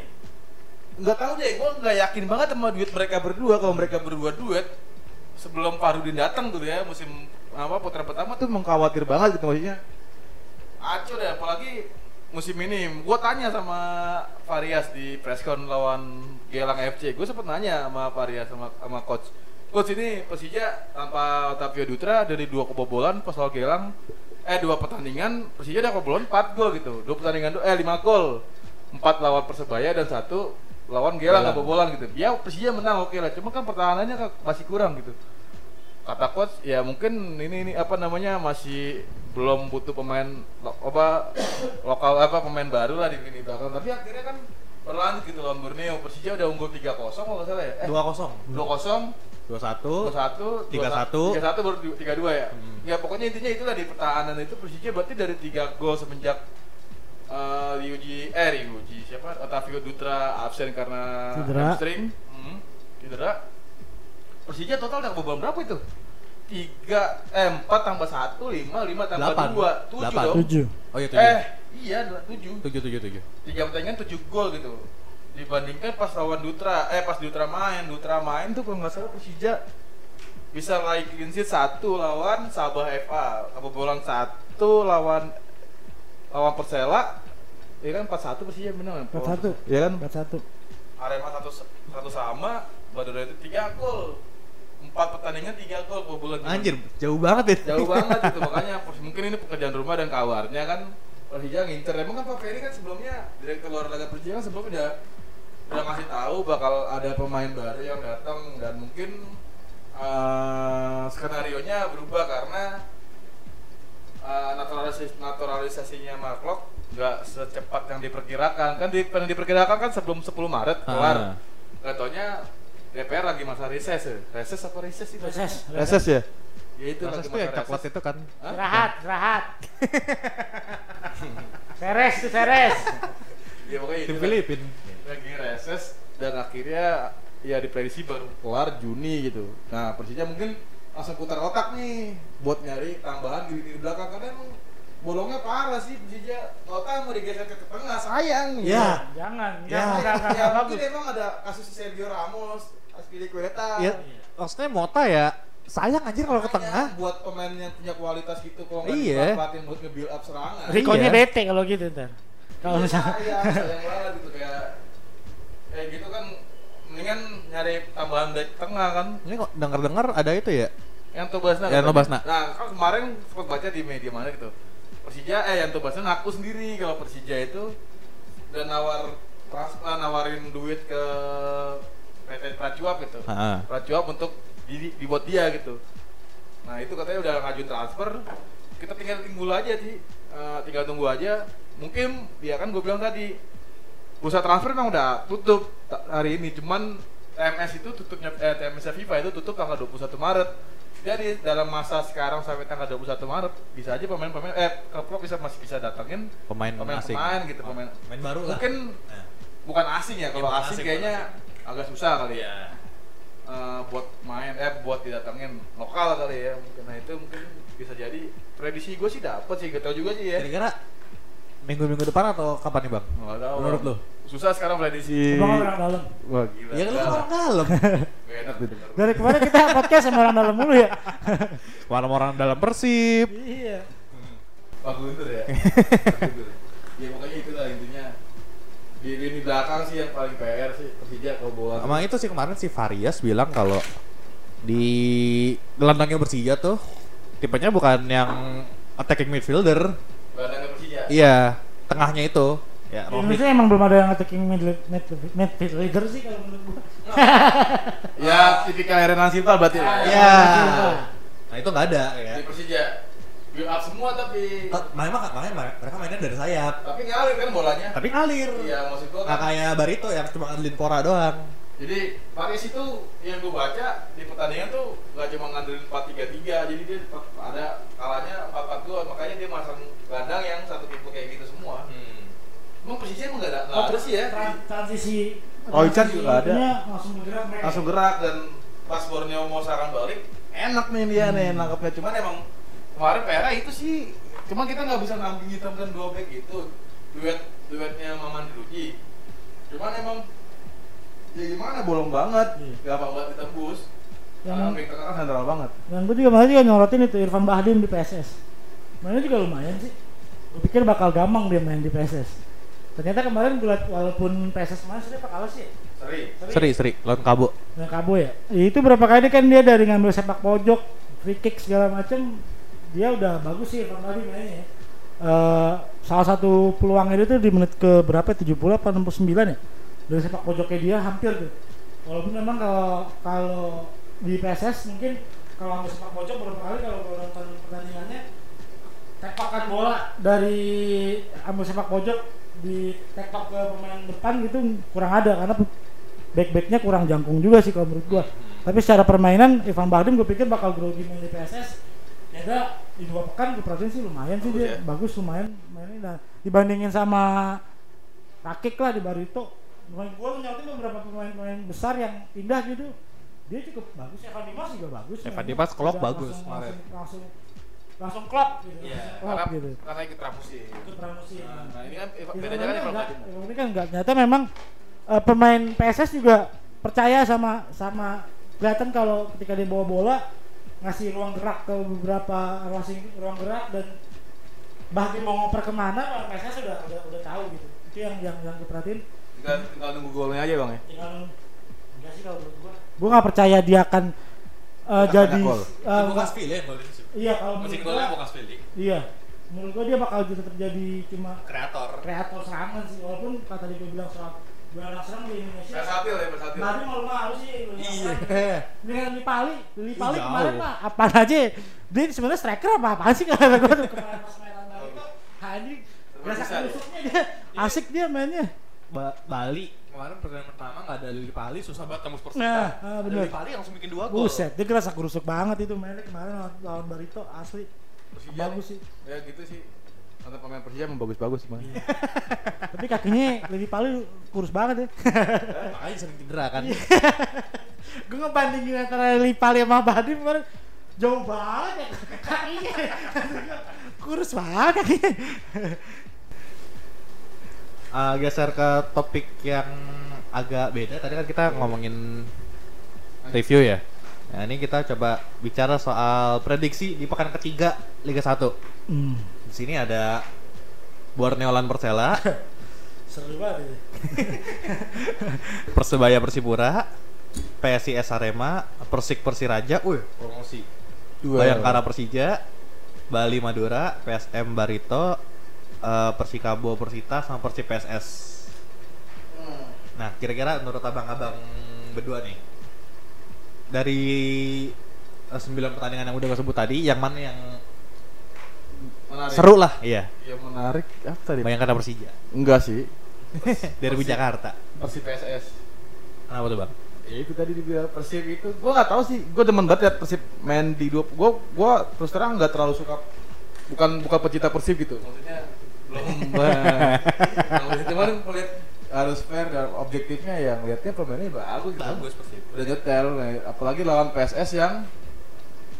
nggak tahu deh gua nggak yakin banget sama duet mereka berdua kalau mereka berdua duet sebelum Farudin datang tuh ya musim apa putra pertama tuh mengkhawatir banget gitu maksudnya aco deh apalagi musim ini. Gua tanya sama Varias di presscon lawan Gelang FC gue sempet nanya sama Varias sama sama coach. Coach ini Persija tanpa Otavio Dutra dari dua kebobolan pas lawan Gelang eh dua pertandingan Persija udah kebobolan 4 gol gitu. Dua pertandingan eh 5 gol. 4 lawan Persebaya dan satu lawan Gelang kebobolan gitu. Ya Persija menang oke lah. Cuma kan pertahanannya masih kurang gitu kata coach ya mungkin ini ini apa namanya masih belum butuh pemain lo- apa lokal apa pemain baru lah di lini belakang. Tapi akhirnya kan berlanjut gitu lawan Borneo Persija udah unggul 3-0 kalau nggak salah ya. Eh dua kosong. 2-0 dua satu. 2-1 3-1. 3-1 baru 3-2 ya. Hmm. ya pokoknya intinya itulah di pertahanan itu Persija berarti dari 3 gol semenjak eh Ryuji eh Ryuji siapa? Otavio Dutra absen karena Cedera. hamstring. Hmm, cedera Persija total udah kebobolan berapa itu? 3 eh 4 tambah 1 5 5 tambah Delapan. 2 7 Delapan. dong. Tujuh. oh iya tujuh Eh, iya 7. tujuh tujuh tujuh 3 pertandingan 7 gol gitu. Dibandingkan pas lawan Dutra, eh pas Dutra main, Dutra main tuh kalau nggak salah Persija bisa raih clean sheet 1 lawan Sabah FA, kebobolan 1 lawan lawan Persela. Iya kan 4-1 Persija menang. 4-1. Iya kan? Empat satu. Arema satu satu sama, Madura itu tiga gol. Empat pertandingan tiga gol kebobolan. cuma- anjir jauh banget ya Jauh banget itu makanya mungkin ini pekerjaan rumah dan kawarnya kan Persija ngincer. Emang kan Pak Ferry kan sebelumnya direktur olahraga Persija kan sebelumnya udah udah ngasih tahu bakal ada pemain baru yang datang dan mungkin eh skenario nya berubah karena eh, naturalisasi naturalisasinya Marklock nggak secepat yang diperkirakan kan di, yang diperkirakan kan sebelum 10 Maret kelar Ah. taunya DPR lagi masa reses ya reses apa reses sih Reses. reses ya ya itu reses lagi tuh yang masa coklat reses. itu kan Hah? Istirahat, istirahat. Seres tuh seres. ya pokoknya tim itu Filipin lagi reses dan akhirnya ya diprediksi baru kelar Juni gitu nah Persija mungkin langsung putar otak nih buat nyari tambahan di lini belakang karena emang bolongnya parah sih Persija total mau digeser ke tengah sayang Ya. Jangan, Ya. jangan, ya, jangan, ya mungkin emang ada kasus Sergio Ramos Aspilicueta ya maksudnya Mota ya sayang anjir kalau ke tengah buat pemain yang punya kualitas gitu kalau nggak Iya. dimanfaatin buat nge-build up serangan Rikonya Iya. bete kalau gitu ntar. Kalau Iya, misalnya sayang, sayang banget gitu kayak kayak gitu kan mendingan nyari tambahan back tengah kan ini kok dengar-dengar ada itu ya yang Tobasna Yang katanya. Tobasna. nah kan kemarin sempat baca di media mana gitu Persija eh yang Tobasna ngaku sendiri kalau Persija itu. Udah nawar trans- eh, nawarin duit ke PT Pracuap gitu. Heeh. Pracuap untuk di, dibuat dia gitu. Nah itu katanya udah ngajuin transfer. Kita tinggal tunggu aja sih Eh, tinggal tunggu aja. Mungkin ya kan gue bilang tadi bursa transfer memang udah tutup hari ini. Cuman TMS itu tutupnya eh, TMS FIFA itu tutup tanggal 21 Maret jadi dalam masa sekarang sampai tanggal 21 Maret bisa aja pemain-pemain eh klub bisa masih bisa datangin pemain asing. pemain-pemain gitu pemain main baru lah. Mungkin bukan asing ya kalau Iya, asing, asing, kayaknya bukan agak susah kali ya. Iya. Eh, buat main eh buat didatengin lokal kali ya mungkin. Nah itu mungkin bisa jadi prediksi gue sih dapet sih gak tau juga sih ya. Kira-kira minggu-minggu depan atau kapan nih bang? Nggak tahu. Menurut lu? Susah sekarang prediksi. Emang orang dalam. wah gila. Ya kan lu Nggak, orang dalam enak didengar Dari kemarin kita podcast sama orang dalam mulu ya. orang-orang dalam persib Iya. Pak Guntur ya ya pokoknya itulah intinya di lini belakang sih yang paling PR sih Persija kebobolan. Emang itu sih kemarin si Varias bilang kalau di gelandangnya Persija tuh tipenya bukan yang attacking midfielder. Gelandangnya Persija. Iya, tengahnya itu. Ya, Rohit. Indonesia emang belum ada yang attacking mid mid mid leader sih kalau menurut gua. Ya tipikal Renan Silva berarti. Iya. Silva. Nah, itu nggak ada ya. Di Persija build up semua tapi Makanya makanya mereka mainnya dari sayap. tapi ngalir kan bolanya. Tapi ngalir. Iya maksud gua Nggak kan. kayak Barito yang cuma ngandelin Pora doang. Jadi Paris itu yang gue baca di pertandingan tuh nggak cuma ngandelin 4-3-3 jadi dia tetap ada kalanya 4-4-2 makanya dia masang gelandang yang satu tipe kayak gitu semua. Emang Persija emang nggak ada, nggak ada sih ya. Tra- transisi Oh, Ican transisi juga nggak ada. langsung bergerak mereka. langsung gerak dan pas Borneo mau serangan balik enak nih dia nih nangkepnya cuman emang kemarin PR itu sih cuman kita nggak bisa ngambil hitamkan dua back itu duet duetnya Maman Ruji cuman emang ya gimana bolong banget Iya. gampang banget ditembus Yang- yang back tengah kan sentral banget Dan gue juga malah juga nyorotin itu Irfan Bahdim di PSS. Mainnya juga lumayan sih. Gue pikir bakal gampang dia main di PSS. Ternyata kemarin gue liat walaupun PSS kemarin seri apa kalah sih? seri Seri, seri, lawan Kabo. Yang Kabo ya. Ya, Itu berapa kali kan dia dari ngambil sepak pojok, free kick segala macam, dia udah bagus sih Irfan Bahdim mainnya. ya. Eh, salah satu peluangnya itu di menit ke berapa? 70 apa 69 ya? Dari sepak pojoknya dia hampir tuh. Walaupun memang kalau kalau di PSS mungkin kalau ambil sepak pojok beberapa kali kalau nonton pertandingannya tepakan bola dari ambil sepak pojok di tepak ke pemain depan gitu kurang ada karena back-backnya kurang jangkung juga sih kalau menurut gua. Tapi secara permainan Ivan Bahdim gue pikir bakal grogi main di PSS. Ya udah, di dua pekan gue perhatiin sih lumayan sih Bagus dia ya? bagus lumayan mainnya dan dibandingin sama Rakik lah di Barito. Gua nyautin beberapa pemain-pemain besar yang pindah gitu. Dia cukup bagus. Evan Dimas juga bagus. Evan. Dimas Udah bagus langsung, kemarin. langsung, langsung langsung klop gitu. Iya, Langsung karena, klop gitu. karena ikut pramusim Ikut pramusim. nah, nah ini kan bedanya kan Bahdim. Irfan Bahdim kan enggak. Ternyata memang eh, pemain PSS juga percaya sama sama kelihatan kalau ketika dia bawa bola ngasih ruang gerak ke beberapa ruang, ruang gerak dan bahkan mau ngoper ke mana orang PSS sudah udah, udah tahu gitu itu yang yang yang diperhatiin tinggal, tinggal nunggu golnya aja bang ya tinggal enggak sih kalau menurut gua gua nggak percaya dia akan eh, Akan jadi pilih golnya sih. Iya kalau menurut gua Bukas pilih. iya. Menurut gua dia bakal tetap jadi cuma Kreator. kreator serangan sih walaupun kata dia bilang soal gelandang serang di Indonesia. Versatil ya versatil. Tadi malu malu sih Iya. dengan Lipali Lipali Ih, kemarin jauh. mah apa aja? Dia sebenarnya striker apa? Apaan sih? Kata gue tuh. Kemarin pas main Bali itu Hadi berasa dia. kerusuknya dia. Asik dia mainnya. Ba- Bali kemarin pertandingan pertama nggak ada Lili Pali susah banget tembus persita. Nah, ah, bener. Lili Pali langsung bikin dua gol. buset dia kerasa kerusuk banget itu mainnya kemarin lawan, lawan Barito asli. Persija bagus nih. sih. Ya gitu sih. Nonton pemain Persija emang bagus-bagus semua tapi kakinya Lipali kurus banget ya. Makanya sering cedera kan. gue ngebandingin antara Lipali sama Badim kemarin. Jauh banget ya. Kakinya kurus banget kakinya Eh, geser ke topik yang agak beda. Tadi kan kita ngomongin review ya. Nah, ini kita coba bicara soal prediksi di pekan ketiga Liga 1. hmm. Di sini ada Borneo Lan Persela, seru banget ya. Persebaya Persipura, PSIS Arema, Persik Persiraja, wih promosi. Bayangkara Persija, Bali Madura, PSM Barito, eh, Persikabo Persita sama Persib PSS. Nah, kira-kira menurut abang-abang berdua nih, dari eh, sembilan pertandingan yang udah gue sebut tadi, yang mana yang menarik seru lah? Iya, yang menarik apa tadi Bayangkara Persija, enggak sih Derby Persib. Jakarta. Persib PSS Kenapa tuh bang? ya itu tadi dibilang Persib itu gua nggak tahu sih gua demen banget liat Persib main di dua gua gua terus terang nggak terlalu suka bukan bukan pecinta Persib gitu maksudnya belum banget cuman ngeliat harus fair dan objektifnya yang liatnya pemainnya bagus gitu. Persib. udah nyetel nah, apalagi lawan PSS yang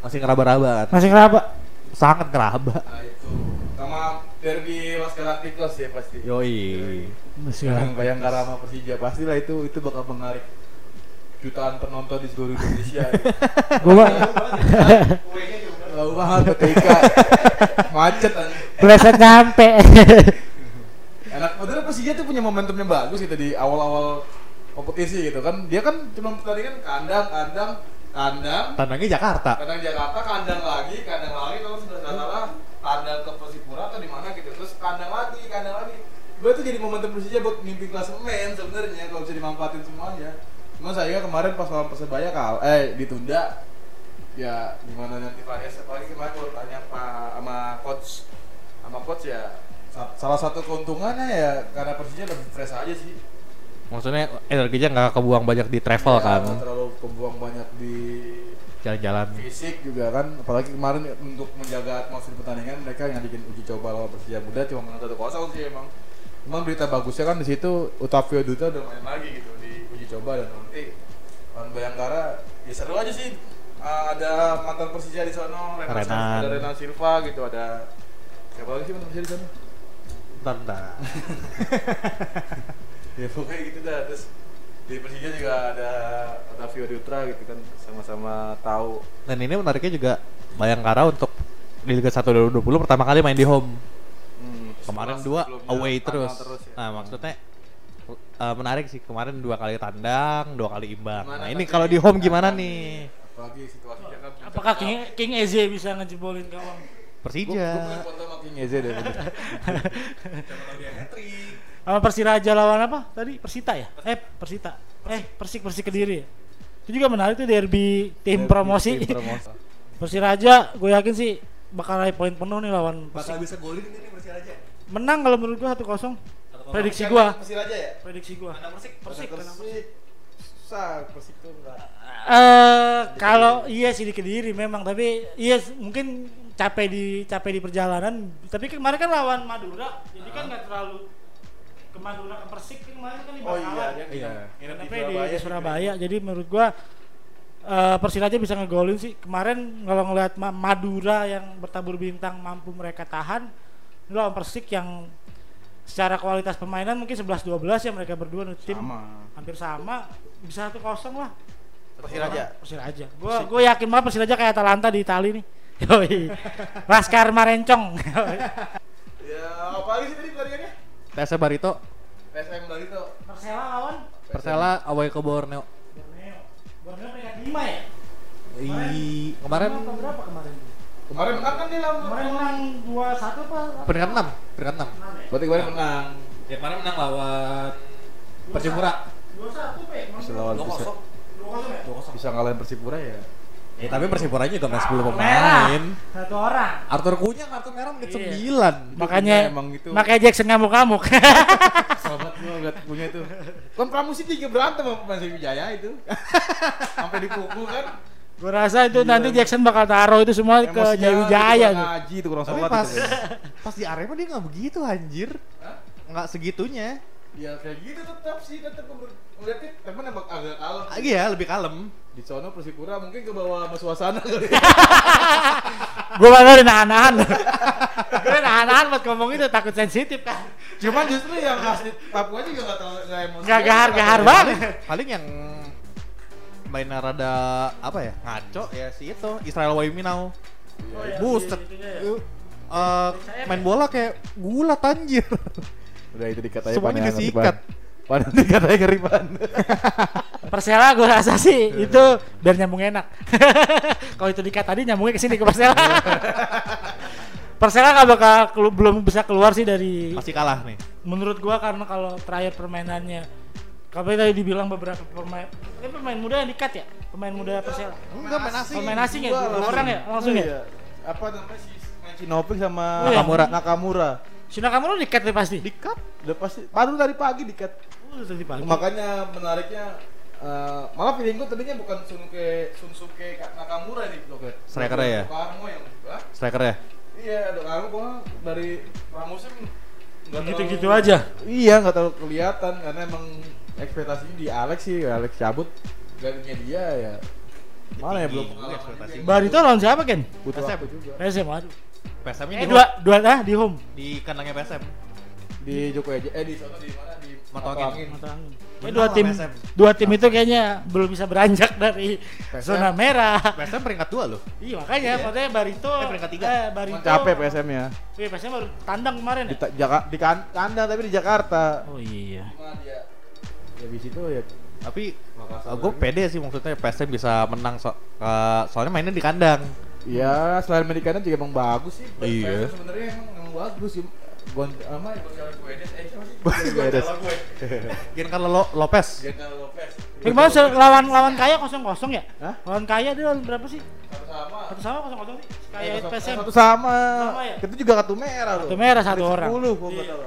Masih ngeraba-raba kan? masih ngeraba Sangat ngeraba. nah itu sama derby Los Galacticos ya pasti Yoi. masih yang Bayangkara sama Persija pastilah itu itu bakal menarik jutaan penonton di seluruh Indonesia gua Jauh banget ke TK macet aja Bleset nyampe enak Padahal Persija tuh punya momentumnya bagus gitu di awal-awal kompetisi gitu kan. Dia kan cuma pertandingan kandang, kandang, kandang, Tandangnya Jakarta. kandang Jakarta, kandang lagi, kandang lagi kalau sudah salah kandang ke Persipura atau di mana gitu. Terus kandang lagi, kandang lagi. Gue tuh jadi momentum Persija buat mimpi klasemen sebenarnya kalau bisa dimanfaatin semuanya. Cuma saya kemarin pas lawan Persebaya kal, eh ditunda. Ya gimana nanti variasi apalagi kemarin gue tanya pak sama coach sama coach ya sa- salah satu keuntungannya ya karena Persija lebih fresh aja sih. Maksudnya energinya nggak kebuang banyak di travel Ya, kan, terlalu kebuang banyak di jalan-jalan. fisik juga kan. Apalagi kemarin untuk menjaga atmosfer pertandingan mereka yang bikin uji coba lawan Persija Muda cuma menang satu kosong sih emang. Cuman berita bagusnya kan di situ Otavio Dutra udah main lagi gitu di uji coba dan nanti lawan Bayangkara ya seru aja sih Uh, ada mantan Persija di sono Renan, Renan. ada Renan Silva gitu ada siapa lagi sih mantan Persija di sana Bentar, bentar. ya pokoknya gitu dah terus di Persija juga ada Otavio Dutra gitu kan sama-sama tahu Dan ini menariknya juga Bayangkara untuk di Liga 1 2020 pertama kali main di home. Hmm, Kemarin dua away tandang terus. ya. Nah, maksudnya eh, menarik sih kemarin dua kali tandang, dua kali imbang. Gimana nah, ini kalau di home gimana nih? Apalagi situasinya kan Apakah King, King Eze bisa ngejebolin gawang? Persija. Gue punya foto sama King Eze deh. Sama Persiraja lawan apa tadi? Persita ya? Eh, Persita. Eh, Persik Persik Kediri ya. Itu juga menarik tuh derby tim promosi. Tim promosi. Persiraja, gue yakin sih bakal raih poin penuh nih lawan Persik. bisa golin ini bersih aja. Menang kalau menurut gua 1-0. Prediksi gua. Persir aja ya? Prediksi gua. Persik. Persik. kenapa? Persik. Susah, Persik tuh enggak. Eh kalau iya sih di Kediri memang tapi iya mungkin capek di capek di perjalanan tapi kemarin kan lawan Madura jadi kan nggak terlalu ke Madura ke Persik kan kemarin kan di Oh iya, Bangkalan. Iya. nginep Tapi di di, Surabaya. di Surabaya jadi menurut gua eh Persiraja bisa ngegolin sih kemarin kalau ngelihat Ma- Madura yang bertabur bintang mampu mereka tahan ini lawan Persik yang secara kualitas permainan mungkin 11-12 ya mereka berdua tim Sama. hampir sama bisa satu kosong lah Persiraja. Persiraja. Gua gue yakin banget Persiraja kayak Atalanta di Itali nih. Yoi. Laskar Marencong. Ya, apa lagi sih tadi pertandingannya? TS Barito, PSM Barito. Persela lawan Persela away ke Borneo. Borneo. Borneo peringkat 5 ya? I, kemarin Lima apa berapa kemarin? Kemarin menang kan dia lawan. Kemarin menang 2-1 apa? peringkat 6, peringkat 6. 6 ya? Berarti kemarin menang. Ya kemarin menang lawan Persipura. 2-1 Pe. Bisa lawan Dua bisa, kosong. 2-0 ya? Bisa ngalahin Persipura ya. Ya, tapi Persipura juga main 10 Merah. pemain. Satu orang. Arthur Kunya kartu merah menit Iya. 9. Makanya emang itu. makanya Jackson ngamuk-ngamuk. Selamat gua liat punya itu. Kan Pramusim juga berantem sama pemain Sriwijaya itu. Sampai dipukul kan. Gue rasa itu nanti Jackson bakal taruh itu semua ke Emosinya Jawijaya kurang tuh. Ngaji itu kurang sholat pas itu. pas di Arema dia nggak begitu anjir. Hah? Nggak segitunya. Ya kayak gitu tetap sih tetap ngeliatnya temen emang agak kalem. Ah, Iya, lebih kalem. Di sono Persipura mungkin ke bawah sama suasana kali. Gue malah udah nahan-nahan. Gue nahan-nahan buat ngomong itu takut sensitif kan. Cuman justru yang asli Papua juga gak terlalu gak emosi. Nggak gahar-gahar banget. Paling yang mainnya rada apa ya ngaco ya si itu Israel Waiminau Oh, iya, buset ya. Uh, main bola kayak gulat anjir Udah itu dikatanya semuanya disikat Pan dikatanya keriban. Persela gue rasa sih itu biar nyambung enak. Kalau itu dikat tadi nyambungnya ke sini ke Persela. Persela nggak bakal kelu- belum bisa keluar sih dari pasti kalah nih menurut gua karena kalau terakhir permainannya kalau tadi dibilang beberapa pemain ini pemain muda yang dikat ya pemain muda Persela enggak main asing pemain asing ya dua langsung. orang ya langsung ya Iya. Apa namanya si Shinobi sama iya. Nakamura. Nakamura. Shinakamono dikat deh pasti Dikat. Udah pasti. Baru tadi pagi dikat. Oh, tadi pagi Makanya menariknya eh, malah feeling gue tadinya bukan Sunsuke Sunsuke Nakamura nih loh kayak. Striker ya? Karmo yang Hah? striker ya Iya, ada Karmo gua dari pramusim nggak gitu-gitu aja Iya, nggak terlalu kelihatan karena emang ekspektasinya di Alex sih, Alex cabut gantinya dia ya. Mana ya belum juga pengalaman ekspektasi. juga. Barito lawan siapa Ken? butuh juga. PSM waduh PSM eh di dua dua ah di home di kandangnya PSM Di Joko Eja, eh di sana di mana di Mata Mata angin. Mata angin. Ya, Menang dua tim PSM. dua tim itu kayaknya belum bisa beranjak dari zona merah. PSM peringkat dua loh. Iya makanya, makanya Barito Eh, peringkat tiga. Eh, Barito. Capek PSM-nya. Iya, PSM baru tandang kemarin Di, ya. ta- Jaka, di kan, kandang tapi di Jakarta. Oh iya. Ya di situ ya Tapi gue pede sih maksudnya PSM bisa menang so- eh, soalnya mainnya di kandang. Ya, selain main di kandang juga emang bagus sih. Iya. PSM Sebenarnya emang, emang bagus sih. Gon apa Gonzalo Guedes eh siapa sih? Guedes. Giancarlo Lo- Lopez. Gonzalo Lopez. Kemarin lawan lawan kaya kosong kosong ya? Hah? Lawan kaya dia lawan berapa sih? Sama-sama. Satu sama kosong kosong sih. Kayak Eh, PSM. Satu sama. Sama ya? Itu juga kartu merah loh. Kartu merah satu Ada orang. 10 gua nggak Iya. tahu.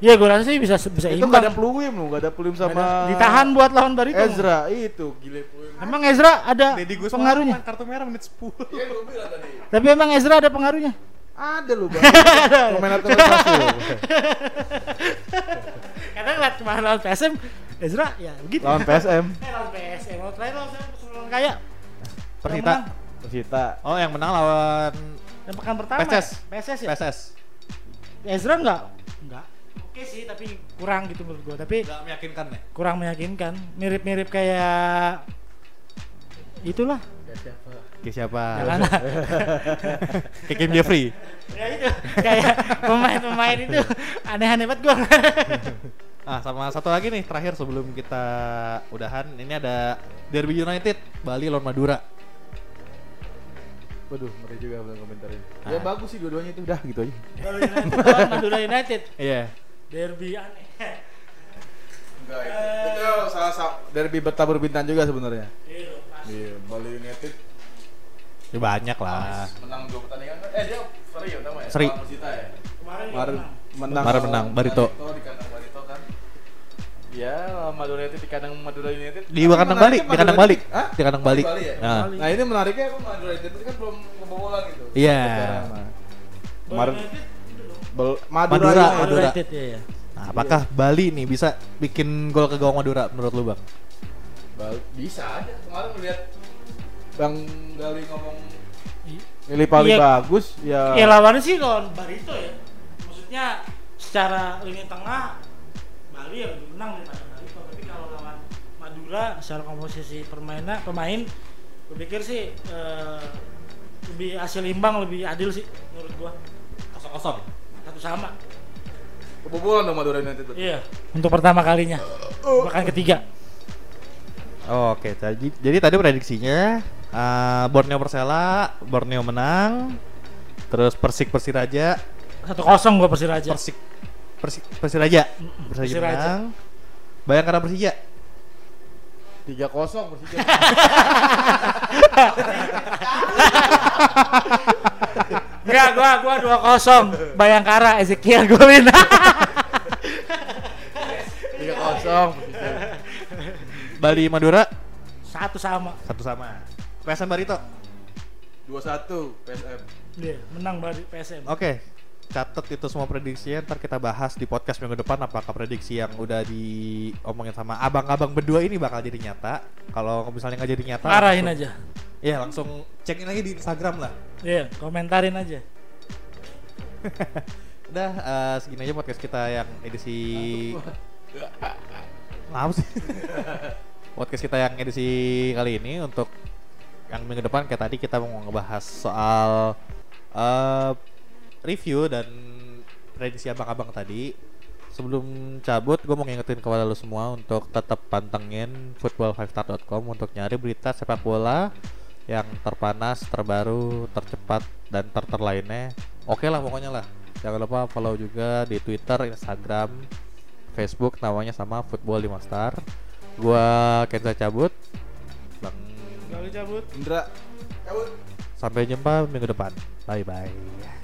Iya, gue rasa sih bisa bisa Itu imbang. ada peluim loh, nggak ada peluim sama Ditahan buat lawan Barito. Ezra itu gile peluim. Emang Ezra ada Deddy pengaruhnya? kartu merah menit 10. Iya gua bilang tadi. Tapi emang Ezra ada pengaruhnya? Ada loh bang. Pemain naturalisasi loh. Karena ngeliat kemarin lawan PSM, Ezra ya begitu. Lawan PSM. Eh lawan PSM, lawan terakhir lawan siapa? lawan kaya. Persita. Persita. Oh, yang menang lawan Yang pekan pertama. PSS. ya? PSS ya? PSS. Ezra enggak? Enggak. Oke sih, tapi kurang gitu menurut gua. Tapi Gak meyakinkan ya? kurang meyakinkan. Mirip-mirip kayak itulah. Kayak siapa? Kayak Kim Jeffrey. ya itu kayak pemain-pemain itu aneh-aneh banget gua. Ah, sama satu lagi nih terakhir sebelum kita udahan. Ini ada Derby United Bali lawan Madura. Waduh, ngeri juga bilang komentarnya. Ah. Ya bagus sih dua-duanya itu udah gitu aja. Baru United lawan Madura United. Iya. Derby aneh. Enggak itu. Itu salah satu derby bertabur bintang juga sebenarnya. Iya. Iya, Bali United Ya banyak lah. menang dua pertandingan. Eh dia seri ya utama ya. Seri. Ya. Kemarin menang. Kemarin menang, Barito. di kandang Barito kan. Ya, Madura United di kandang Madura United. Di kandang menariknya Bali, di kandang Bali. United- Hah? Di kandang Bali. ya? Nah. Nah, ini menariknya kan Madura United kan belum kebobolan gitu. Iya. Nah. Kemarin. Bel- Madura, Madura, Madura Madura. United ya ya. Nah, apakah Bali nih bisa bikin gol ke gawang Madura menurut lu, Bang? Bisa aja. Kemarin melihat Bang Gali ngomong milih paling Iya. bagus ya. Ya lawannya sih lawan Barito ya. Maksudnya secara lini tengah Bali yang lebih menang daripada Barito. Tapi kalau lawan Madura secara komposisi permainan pemain, gue pikir sih eh, lebih hasil imbang lebih adil sih menurut gua. Kosong kosong. Satu sama. Kebobolan dong Madura United. Iya. Untuk pertama kalinya. Bahkan ketiga. Oke, jadi, jadi tadi prediksinya eh, Borneo Persela, Borneo menang, terus Persik Persiraja, Satu kosong gua Persiraja. Persik Persik Persiraja, Persiraja Persiraja. menang, Bayangkara Persija, 3-0 Persija. Enggak, gua gua dua kosong. Bayangkara Ezekiel golin. 3-0 Persija. Bali Madura Satu sama. satu sama. PSM Barito. 2-1 PSM. Iya, menang Bali PSM. Oke, catat itu semua prediksinya. Ntar kita bahas di podcast minggu depan apakah prediksi yang udah diomongin sama abang-abang berdua ini bakal jadi nyata. Kalau misalnya nggak jadi nyata, Marahin langsung- aja. Iya, langsung cekin lagi di Instagram lah. Iya, komentarin aja. Udah eh, segini aja podcast kita yang edisi Apa sih? podcast kita yang edisi kali ini untuk yang minggu depan kayak tadi kita mau ngebahas soal eh, review dan prediksi abang-abang tadi. Sebelum cabut, gue mau ngingetin kepada lo semua untuk tetap pantengin football5star.com untuk nyari berita sepak bola yang terpanas, terbaru, tercepat, dan terter lainnya. Oke lah pokoknya lah. Jangan lupa follow juga di Twitter, Instagram, Facebook namanya sama Football 5 Star. Gua Kenza cabut. Bang Cabut. Indra. Cabut. sampai jumpa minggu depan. Bye bye.